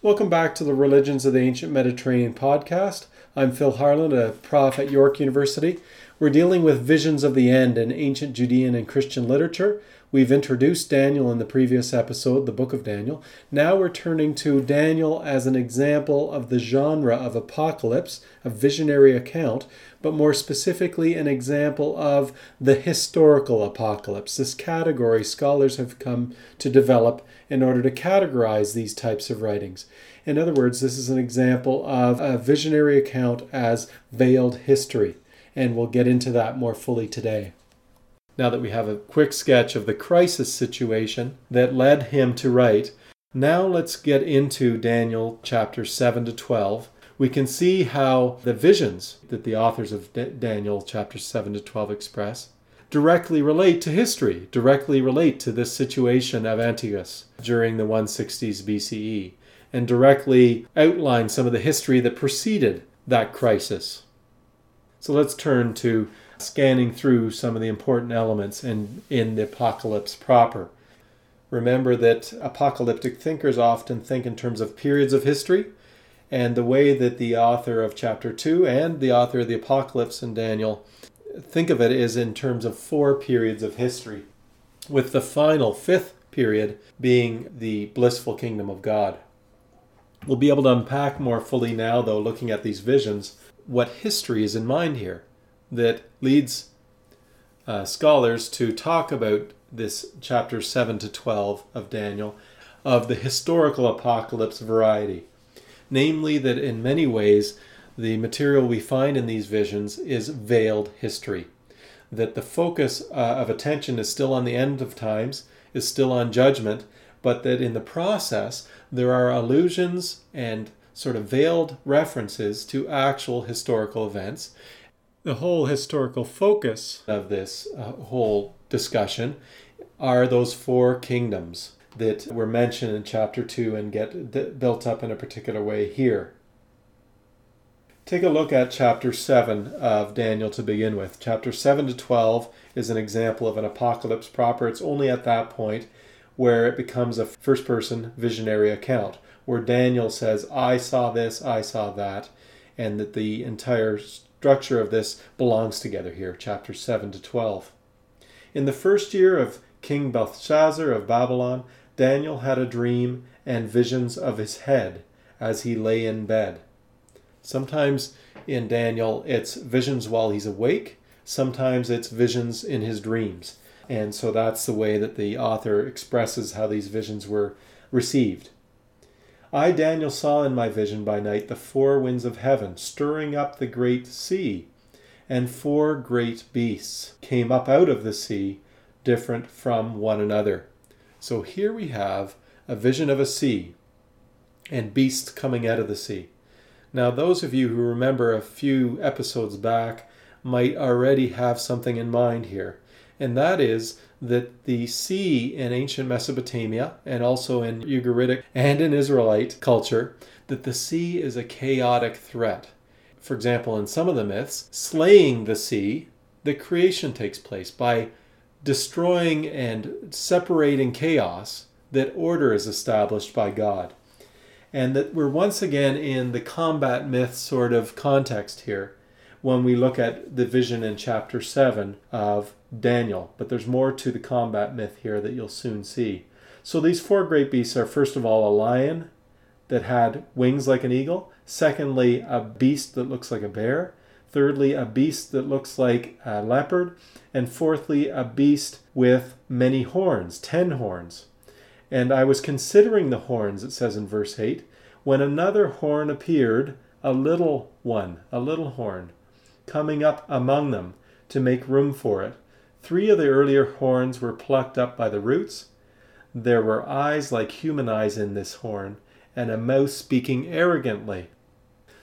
Welcome back to the Religions of the Ancient Mediterranean podcast. I'm Phil Harland, a prof at York University. We're dealing with visions of the end in ancient Judean and Christian literature. We've introduced Daniel in the previous episode, the book of Daniel. Now we're turning to Daniel as an example of the genre of apocalypse, a visionary account, but more specifically, an example of the historical apocalypse. This category scholars have come to develop in order to categorize these types of writings. In other words, this is an example of a visionary account as veiled history, and we'll get into that more fully today now that we have a quick sketch of the crisis situation that led him to write, now let's get into Daniel chapter 7 to 12. We can see how the visions that the authors of D- Daniel chapter 7 to 12 express directly relate to history, directly relate to this situation of Antiochus during the 160s BCE, and directly outline some of the history that preceded that crisis. So let's turn to scanning through some of the important elements in, in the apocalypse proper. Remember that apocalyptic thinkers often think in terms of periods of history, and the way that the author of chapter 2 and the author of the apocalypse in Daniel think of it is in terms of four periods of history, with the final fifth period being the blissful kingdom of God. We'll be able to unpack more fully now, though, looking at these visions, what history is in mind here that leads uh, scholars to talk about this chapter 7 to 12 of Daniel of the historical apocalypse variety. Namely, that in many ways, the material we find in these visions is veiled history. That the focus uh, of attention is still on the end of times, is still on judgment, but that in the process there are allusions and sort of veiled references to actual historical events, the whole historical focus of this uh, whole discussion are those four kingdoms that were mentioned in chapter 2 and get d- built up in a particular way here. Take a look at chapter 7 of Daniel to begin with. Chapter 7 to 12 is an example of an apocalypse proper. It's only at that point where it becomes a first person visionary account, where Daniel says, I saw this, I saw that, and that the entire structure of this belongs together here, chapters 7 to 12. In the first year of King Belshazzar of Babylon, Daniel had a dream and visions of his head as he lay in bed. Sometimes in Daniel, it's visions while he's awake, sometimes it's visions in his dreams. And so that's the way that the author expresses how these visions were received. I, Daniel, saw in my vision by night the four winds of heaven stirring up the great sea, and four great beasts came up out of the sea, different from one another. So here we have a vision of a sea and beasts coming out of the sea. Now, those of you who remember a few episodes back might already have something in mind here, and that is that the sea in ancient Mesopotamia and also in Ugaritic and in Israelite culture, that the sea is a chaotic threat. For example, in some of the myths, slaying the sea, the creation takes place by destroying and separating chaos, that order is established by God. And that we're once again in the combat myth sort of context here when we look at the vision in chapter 7 of Daniel. But there's more to the combat myth here that you'll soon see. So these four great beasts are first of all a lion that had wings like an eagle, secondly, a beast that looks like a bear, thirdly, a beast that looks like a leopard, and fourthly, a beast with many horns, ten horns. And I was considering the horns, it says in verse 8, when another horn appeared, a little one, a little horn, coming up among them to make room for it. Three of the earlier horns were plucked up by the roots. There were eyes like human eyes in this horn, and a mouth speaking arrogantly.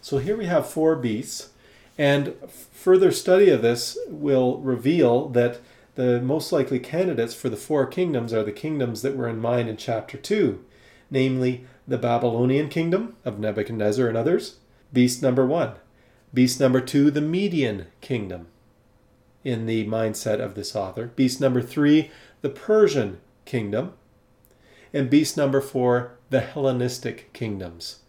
So here we have four beasts, and further study of this will reveal that the most likely candidates for the four kingdoms are the kingdoms that were in mind in chapter 2, namely the Babylonian kingdom of Nebuchadnezzar and others, beast number 1, beast number 2, the Median kingdom, in the mindset of this author. Beast number three, the Persian kingdom. and beast number four, the Hellenistic kingdoms.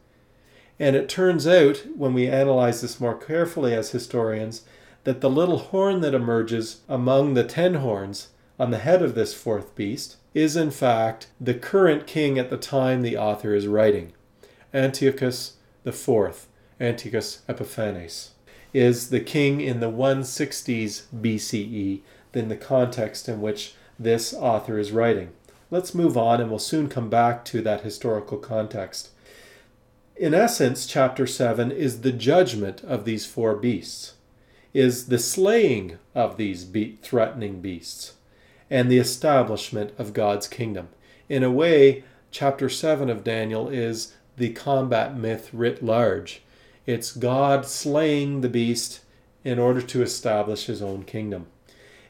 And it turns out, when we analyze this more carefully as historians, that the little horn that emerges among the ten horns on the head of this fourth beast is in fact the current king at the time the author is writing. Antiochus IV, Antiochus Epiphanes, is the king in the 160s BCE in the context in which this author is writing. Let's move on and we'll soon come back to that historical context. In essence, chapter 7 is the judgment of these four beasts, is the slaying of these be- threatening beasts, and the establishment of God's kingdom. In a way, chapter 7 of Daniel is the combat myth writ large. It's God slaying the beast in order to establish his own kingdom.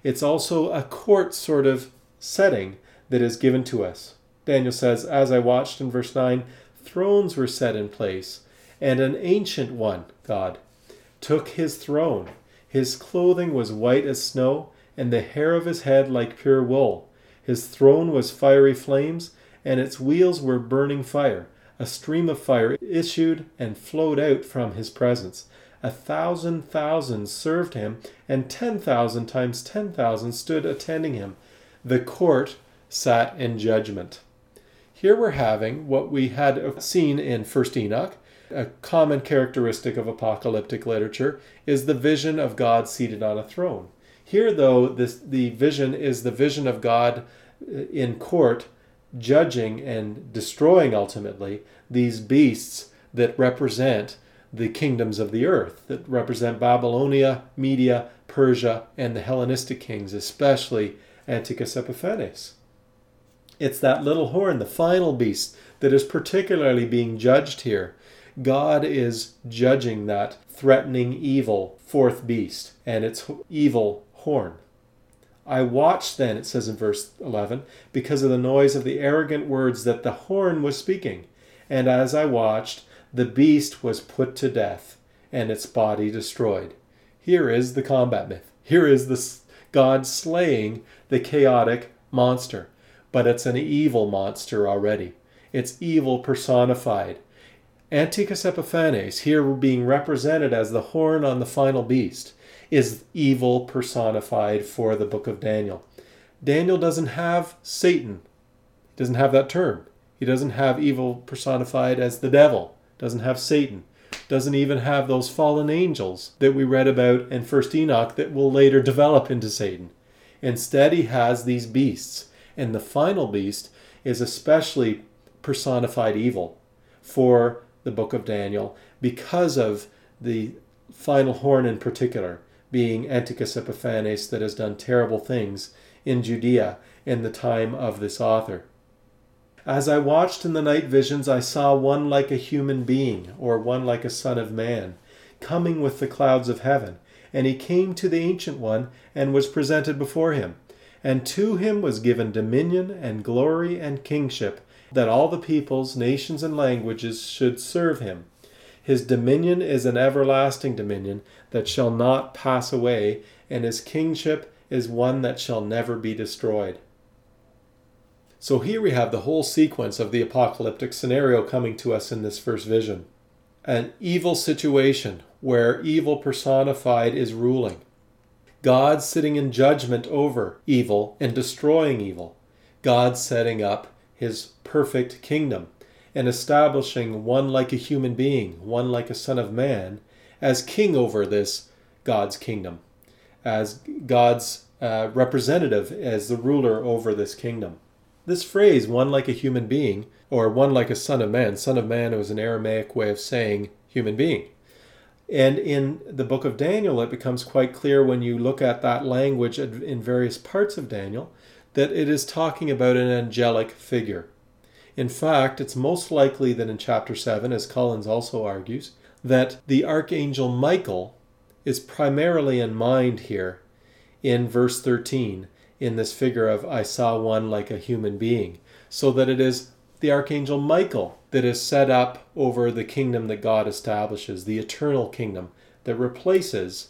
It's also a court sort of setting that is given to us. Daniel says, As I watched in verse 9, thrones were set in place, and an ancient one, God, took his throne. His clothing was white as snow, and the hair of his head like pure wool. His throne was fiery flames, and its wheels were burning fire. A stream of fire issued and flowed out from his presence. A thousand thousands served him, and ten thousand times ten thousand stood attending him. The court sat in judgment. Here we're having what we had seen in First Enoch. A common characteristic of apocalyptic literature is the vision of God seated on a throne. Here, though, this, the vision is the vision of God uh, in court, judging and destroying ultimately these beasts that represent the kingdoms of the earth, that represent Babylonia, Media, Persia, and the Hellenistic kings, especially Antiochus Epiphanes. It's that little horn, the final beast, that is particularly being judged here. God is judging that threatening evil fourth beast and its evil horn. I watched then, it says in verse 11, because of the noise of the arrogant words that the horn was speaking. And as I watched, the beast was put to death and its body destroyed. Here is the combat myth. Here is the God slaying the chaotic monster but it's an evil monster already. It's evil personified. Antiochus Epiphanes, here being represented as the horn on the final beast, is evil personified for the book of Daniel. Daniel doesn't have Satan. He doesn't have that term. He doesn't have evil personified as the devil. Doesn't have Satan. Doesn't even have those fallen angels that we read about in First Enoch that will later develop into Satan. Instead, he has these beasts and the final beast is especially personified evil for the book of Daniel because of the final horn in particular, being Antiochus Epiphanes, that has done terrible things in Judea in the time of this author. As I watched in the night visions, I saw one like a human being, or one like a son of man, coming with the clouds of heaven. And he came to the Ancient One and was presented before him. And to him was given dominion and glory and kingship, that all the peoples, nations, and languages should serve him. His dominion is an everlasting dominion that shall not pass away, and his kingship is one that shall never be destroyed. So here we have the whole sequence of the apocalyptic scenario coming to us in this first vision. An evil situation where evil personified is ruling. God sitting in judgment over evil and destroying evil. God setting up his perfect kingdom and establishing one like a human being, one like a son of man, as king over this God's kingdom, as God's uh, representative, as the ruler over this kingdom. This phrase, one like a human being, or one like a son of man, son of man was an Aramaic way of saying human being. And in the book of Daniel, it becomes quite clear when you look at that language in various parts of Daniel that it is talking about an angelic figure. In fact, it's most likely that in chapter 7, as Collins also argues, that the archangel Michael is primarily in mind here in verse 13 in this figure of I saw one like a human being, so that it is the archangel Michael that is set up over the kingdom that God establishes, the eternal kingdom that replaces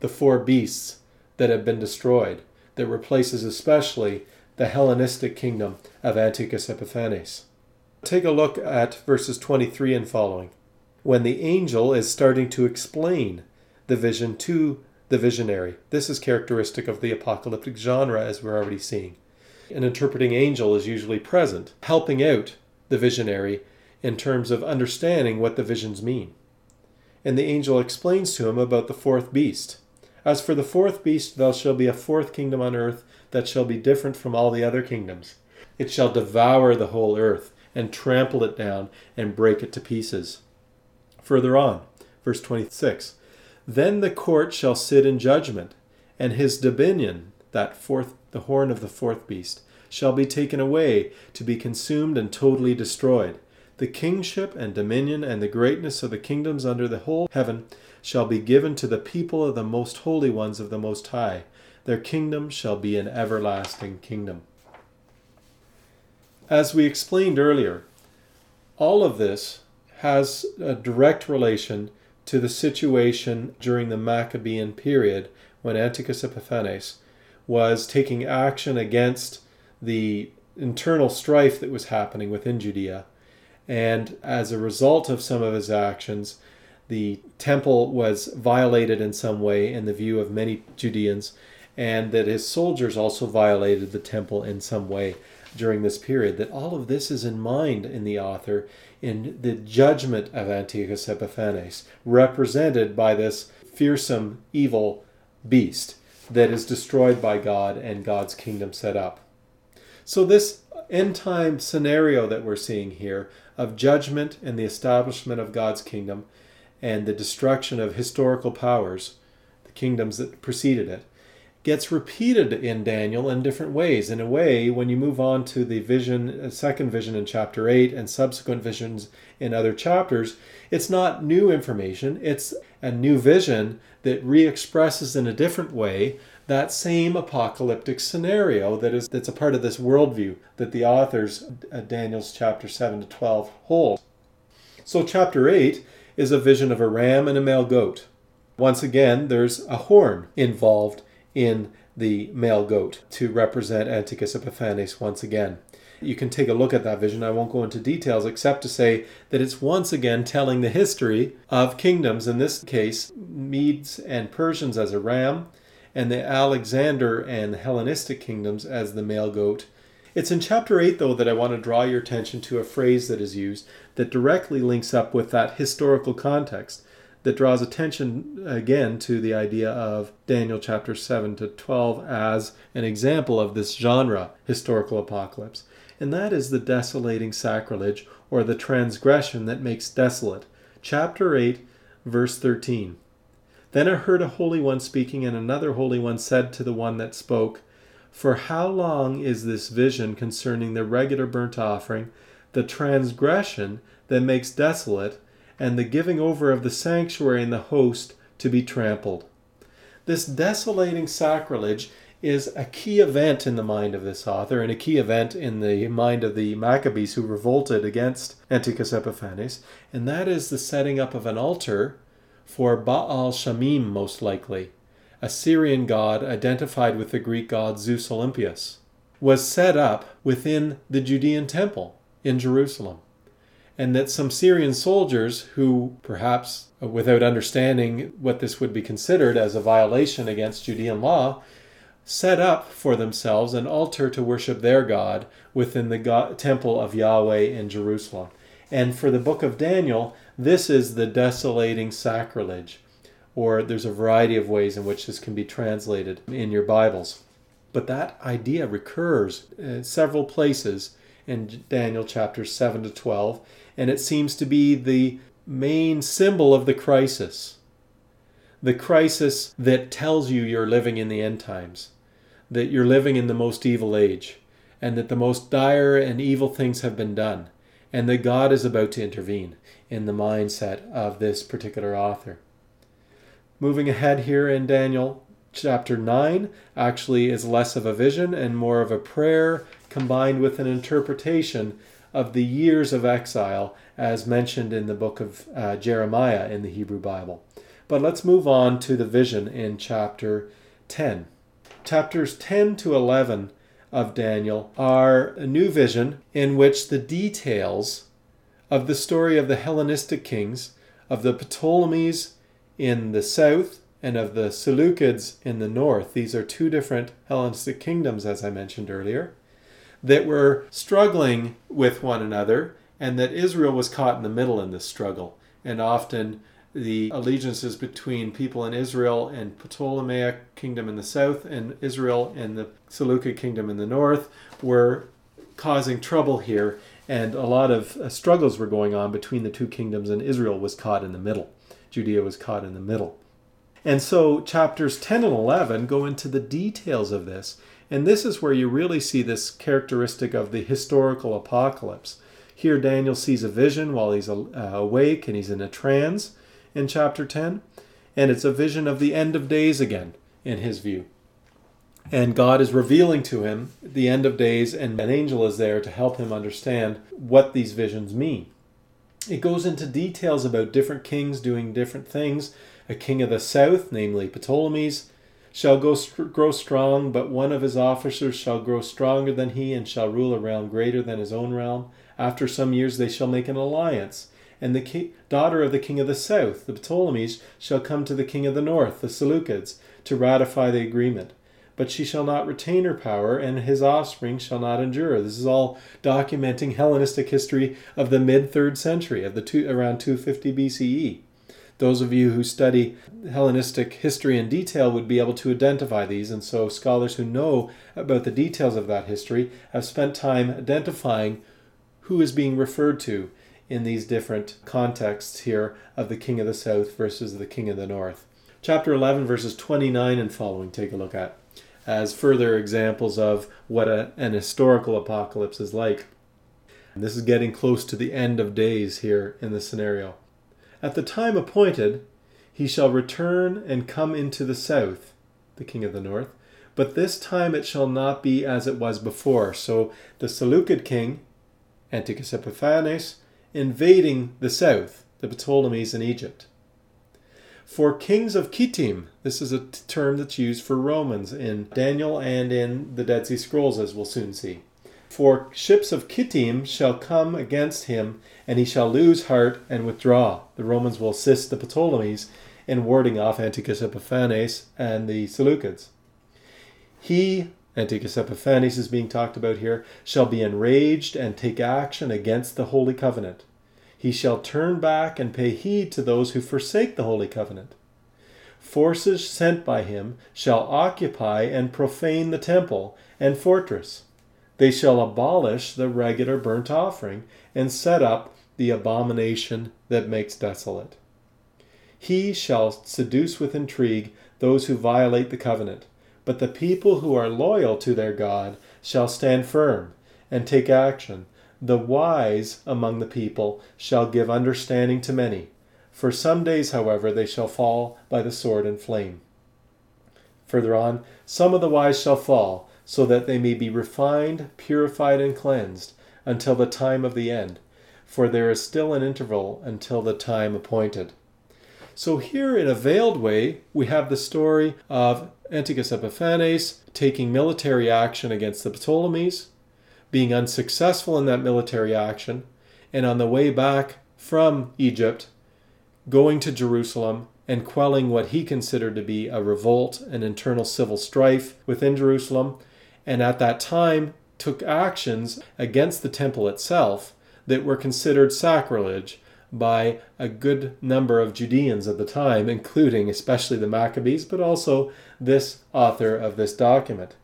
the four beasts that have been destroyed, that replaces especially the Hellenistic kingdom of Antiochus Epiphanes. Take a look at verses 23 and following, when the angel is starting to explain the vision to the visionary. This is characteristic of the apocalyptic genre, as we're already seeing. An interpreting angel is usually present, helping out the visionary in terms of understanding what the visions mean. And the angel explains to him about the fourth beast. As for the fourth beast, there shall be a fourth kingdom on earth that shall be different from all the other kingdoms. It shall devour the whole earth, and trample it down, and break it to pieces. Further on, verse 26 Then the court shall sit in judgment, and his dominion, that fourth, the horn of the fourth beast, shall be taken away, to be consumed and totally destroyed. The kingship and dominion and the greatness of the kingdoms under the whole heaven shall be given to the people of the most holy ones of the Most High. Their kingdom shall be an everlasting kingdom. As we explained earlier, all of this has a direct relation to the situation during the Maccabean period when Antiochus Epiphanes was taking action against the internal strife that was happening within Judea. And as a result of some of his actions, the temple was violated in some way in the view of many Judeans, and that his soldiers also violated the temple in some way during this period. That all of this is in mind in the author in the judgment of Antiochus Epiphanes, represented by this fearsome evil beast that is destroyed by God and God's kingdom set up. So, this end time scenario that we're seeing here of judgment and the establishment of God's kingdom and the destruction of historical powers, the kingdoms that preceded it, gets repeated in Daniel in different ways. In a way, when you move on to the vision, uh, second vision in chapter 8 and subsequent visions in other chapters, it's not new information, it's a new vision that re expresses in a different way that same apocalyptic scenario that is that's a part of this worldview that the authors uh, Daniel's chapter 7 to 12 hold. So chapter 8 is a vision of a ram and a male goat. Once again, there's a horn involved in the male goat to represent Antiochus Epiphanes once again. You can take a look at that vision. I won't go into details except to say that it's once again telling the history of kingdoms, in this case, Medes and Persians as a ram, and the Alexander and Hellenistic kingdoms as the male goat. It's in chapter 8, though, that I want to draw your attention to a phrase that is used that directly links up with that historical context that draws attention again to the idea of Daniel chapter 7 to 12 as an example of this genre, historical apocalypse. And that is the desolating sacrilege or the transgression that makes desolate. Chapter 8, verse 13. Then I heard a holy one speaking, and another holy one said to the one that spoke, For how long is this vision concerning the regular burnt offering, the transgression that makes desolate, and the giving over of the sanctuary and the host to be trampled? This desolating sacrilege is a key event in the mind of this author and a key event in the mind of the Maccabees who revolted against Antiochus Epiphanes, and that is the setting up of an altar for Baal Shamim, most likely, a Syrian god identified with the Greek god Zeus Olympius, was set up within the Judean temple in Jerusalem. And that some Syrian soldiers, who perhaps uh, without understanding what this would be considered as a violation against Judean law, set up for themselves an altar to worship their God within the God, temple of Yahweh in Jerusalem. And for the book of Daniel, this is the desolating sacrilege. Or there's a variety of ways in which this can be translated in your Bibles. But that idea recurs in several places in Daniel chapters 7 to 12, and it seems to be the main symbol of the crisis. The crisis that tells you you're living in the end times, that you're living in the most evil age, and that the most dire and evil things have been done, and that God is about to intervene in the mindset of this particular author. Moving ahead here in Daniel chapter 9 actually is less of a vision and more of a prayer combined with an interpretation of the years of exile as mentioned in the book of uh, Jeremiah in the Hebrew Bible. But let's move on to the vision in chapter 10. Chapters 10 to 11 of Daniel are a new vision in which the details of the story of the Hellenistic kings, of the Ptolemies in the south, and of the Seleucids in the north. These are two different Hellenistic kingdoms, as I mentioned earlier, that were struggling with one another, and that Israel was caught in the middle in this struggle. And often the allegiances between people in Israel and Ptolemaic kingdom in the south and Israel and the Seleucid kingdom in the north were causing trouble here and a lot of uh, struggles were going on between the two kingdoms and Israel was caught in the middle. Judea was caught in the middle. And so chapters 10 and 11 go into the details of this. And this is where you really see this characteristic of the historical apocalypse. Here, Daniel sees a vision while he's uh, awake and he's in a trance in chapter 10, and it's a vision of the end of days again, in his view. And God is revealing to him the end of days, and an angel is there to help him understand what these visions mean. It goes into details about different kings doing different things. A king of the south, namely Ptolemies, shall go grow strong, but one of his officers shall grow stronger than he, and shall rule a realm greater than his own realm. After some years they shall make an alliance and the ki- daughter of the king of the south, the Ptolemies, shall come to the king of the north, the Seleucids, to ratify the agreement. But she shall not retain her power, and his offspring shall not endure. This is all documenting Hellenistic history of the mid third century, of the two, around 250 BCE. Those of you who study Hellenistic history in detail would be able to identify these, and so scholars who know about the details of that history have spent time identifying who is being referred to in these different contexts here of the king of the south versus the king of the north. Chapter 11, verses 29 and following, take a look at as further examples of what a, an historical apocalypse is like. This is getting close to the end of days here in the scenario. At the time appointed, he shall return and come into the south, the king of the north, but this time it shall not be as it was before. So the Seleucid king, Antiochus Epiphanes, invading the south, the Ptolemies in Egypt. For kings of Kittim, this is a term that's used for Romans in Daniel and in the Dead Sea Scrolls, as we'll soon see. For ships of Kittim shall come against him, and he shall lose heart and withdraw. The Romans will assist the Ptolemies in warding off Antiochus Epiphanes and the Seleucids. He Antiochus Epiphanes is being talked about here, shall be enraged and take action against the Holy Covenant. He shall turn back and pay heed to those who forsake the Holy Covenant. Forces sent by him shall occupy and profane the temple and fortress. They shall abolish the regular burnt offering and set up the abomination that makes desolate. He shall seduce with intrigue those who violate the covenant but the people who are loyal to their God shall stand firm and take action. The wise among the people shall give understanding to many. For some days, however, they shall fall by the sword and flame. Further on, some of the wise shall fall, so that they may be refined, purified, and cleansed, until the time of the end. For there is still an interval until the time appointed. So, here in a veiled way, we have the story of Antiochus Epiphanes taking military action against the Ptolemies, being unsuccessful in that military action, and on the way back from Egypt, going to Jerusalem and quelling what he considered to be a revolt and internal civil strife within Jerusalem, and at that time took actions against the temple itself that were considered sacrilege by a good number of Judeans at the time, including especially the Maccabees, but also this author of this document.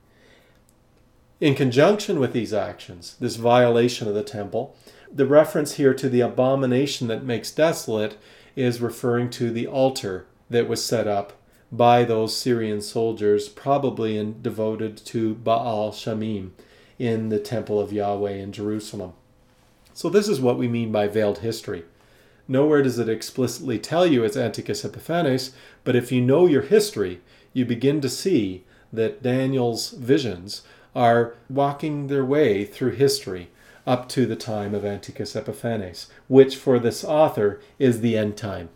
In conjunction with these actions, this violation of the temple, the reference here to the abomination that makes desolate is referring to the altar that was set up by those Syrian soldiers, probably in, devoted to Baal Shamim in the temple of Yahweh in Jerusalem. So, this is what we mean by veiled history. Nowhere does it explicitly tell you it's Antiochus Epiphanes, but if you know your history, you begin to see that Daniel's visions are walking their way through history up to the time of Antiochus Epiphanes, which for this author is the end time.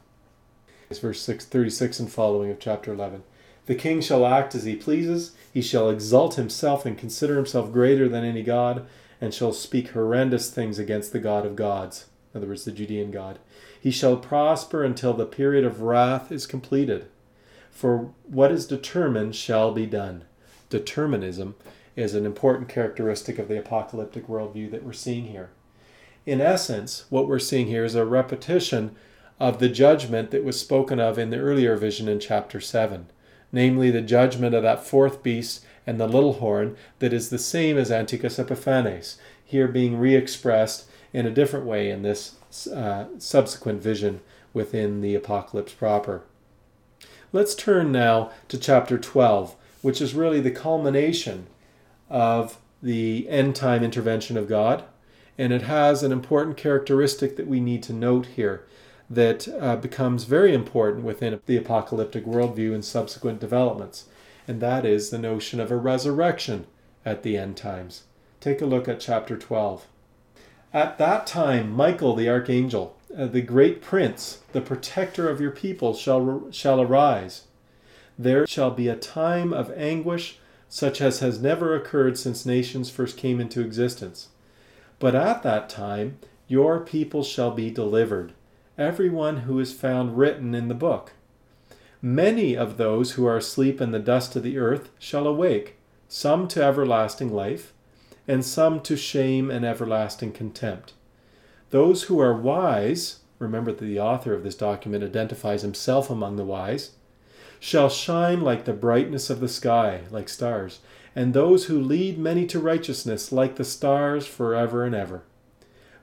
It's verse 6, 36 and following of chapter 11. The king shall act as he pleases, he shall exalt himself and consider himself greater than any god, and shall speak horrendous things against the God of gods, in other words, the Judean God. He shall prosper until the period of wrath is completed. For what is determined shall be done. Determinism is an important characteristic of the apocalyptic worldview that we're seeing here. In essence, what we're seeing here is a repetition of the judgment that was spoken of in the earlier vision in chapter 7 namely the judgment of that fourth beast and the little horn that is the same as Antiochus Epiphanes, here being re expressed in a different way in this uh, subsequent vision within the apocalypse proper. Let's turn now to chapter 12, which is really the culmination of the end time intervention of God. And it has an important characteristic that we need to note here that uh, becomes very important within the apocalyptic worldview and subsequent developments, and that is the notion of a resurrection at the end times. Take a look at chapter 12. At that time, Michael the archangel, uh, the great prince, the protector of your people, shall, shall arise. There shall be a time of anguish such as has never occurred since nations first came into existence. But at that time, your people shall be delivered everyone who is found written in the book. Many of those who are asleep in the dust of the earth shall awake, some to everlasting life, and some to shame and everlasting contempt. Those who are wise, remember that the author of this document identifies himself among the wise, shall shine like the brightness of the sky, like stars, and those who lead many to righteousness like the stars forever and ever.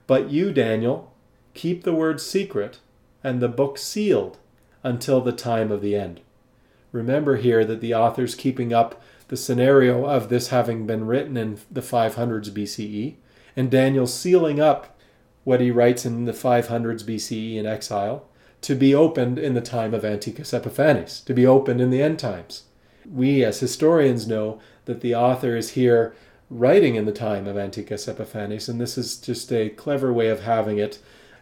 But you, Daniel, keep the word secret and the book sealed until the time of the end. Remember here that the author's keeping up the scenario of this having been written in the 500s BCE, and Daniel sealing up what he writes in the 500s BCE in exile to be opened in the time of Antiochus Epiphanes, to be opened in the end times. We as historians know that the author is here writing in the time of Antiochus Epiphanes, and this is just a clever way of having it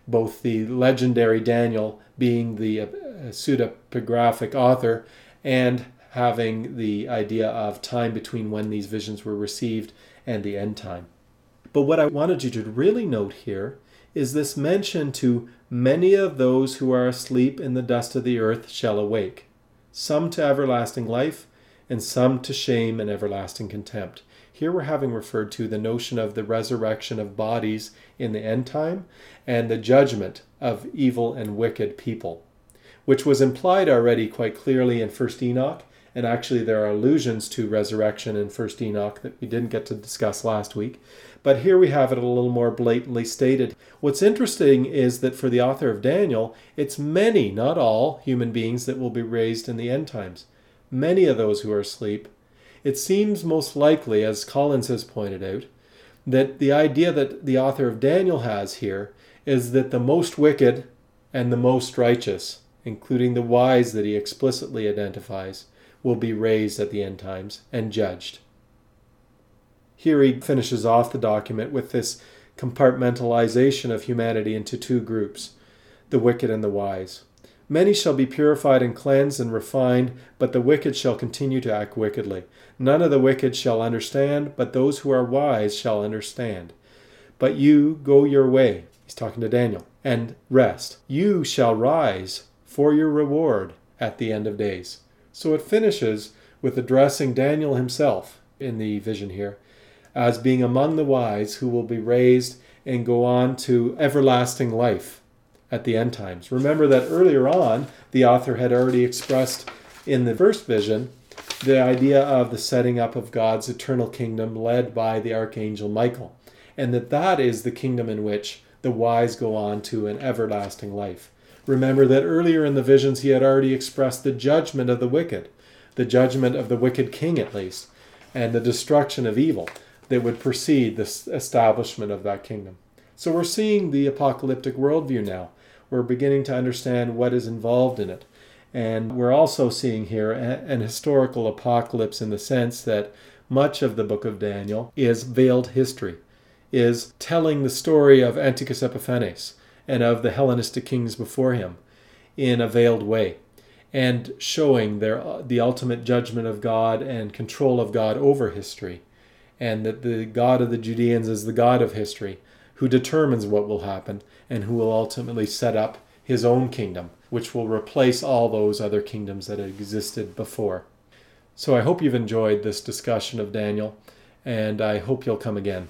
both the legendary Daniel being the uh, pseudepigraphic author and having the idea of time between when these visions were received and the end time. But what I wanted you to really note here is this mention to many of those who are asleep in the dust of the earth shall awake, some to everlasting life, and some to shame and everlasting contempt. Here we're having referred to the notion of the resurrection of bodies in the end time and the judgment of evil and wicked people, which was implied already quite clearly in 1st Enoch. And actually, there are allusions to resurrection in 1st Enoch that we didn't get to discuss last week. But here we have it a little more blatantly stated. What's interesting is that for the author of Daniel, it's many, not all, human beings that will be raised in the end times. Many of those who are asleep it seems most likely, as Collins has pointed out, that the idea that the author of Daniel has here is that the most wicked and the most righteous, including the wise that he explicitly identifies, will be raised at the end times and judged. Here he finishes off the document with this compartmentalization of humanity into two groups the wicked and the wise. Many shall be purified and cleansed and refined, but the wicked shall continue to act wickedly. None of the wicked shall understand, but those who are wise shall understand. But you go your way, he's talking to Daniel, and rest. You shall rise for your reward at the end of days. So it finishes with addressing Daniel himself in the vision here as being among the wise who will be raised and go on to everlasting life at the end times. Remember that earlier on, the author had already expressed in the first vision the idea of the setting up of God's eternal kingdom led by the archangel Michael, and that that is the kingdom in which the wise go on to an everlasting life. Remember that earlier in the visions he had already expressed the judgment of the wicked, the judgment of the wicked king at least, and the destruction of evil that would precede the establishment of that kingdom. So we're seeing the apocalyptic worldview now we're beginning to understand what is involved in it. And we're also seeing here an historical apocalypse in the sense that much of the book of Daniel is veiled history, is telling the story of Antiochus Epiphanes and of the Hellenistic kings before him in a veiled way. and showing their uh, the ultimate judgment of God and control of God over history, and that the God of the Judeans is the God of history, who determines what will happen and who will ultimately set up his own kingdom, which will replace all those other kingdoms that existed before. So I hope you've enjoyed this discussion of Daniel, and I hope you'll come again.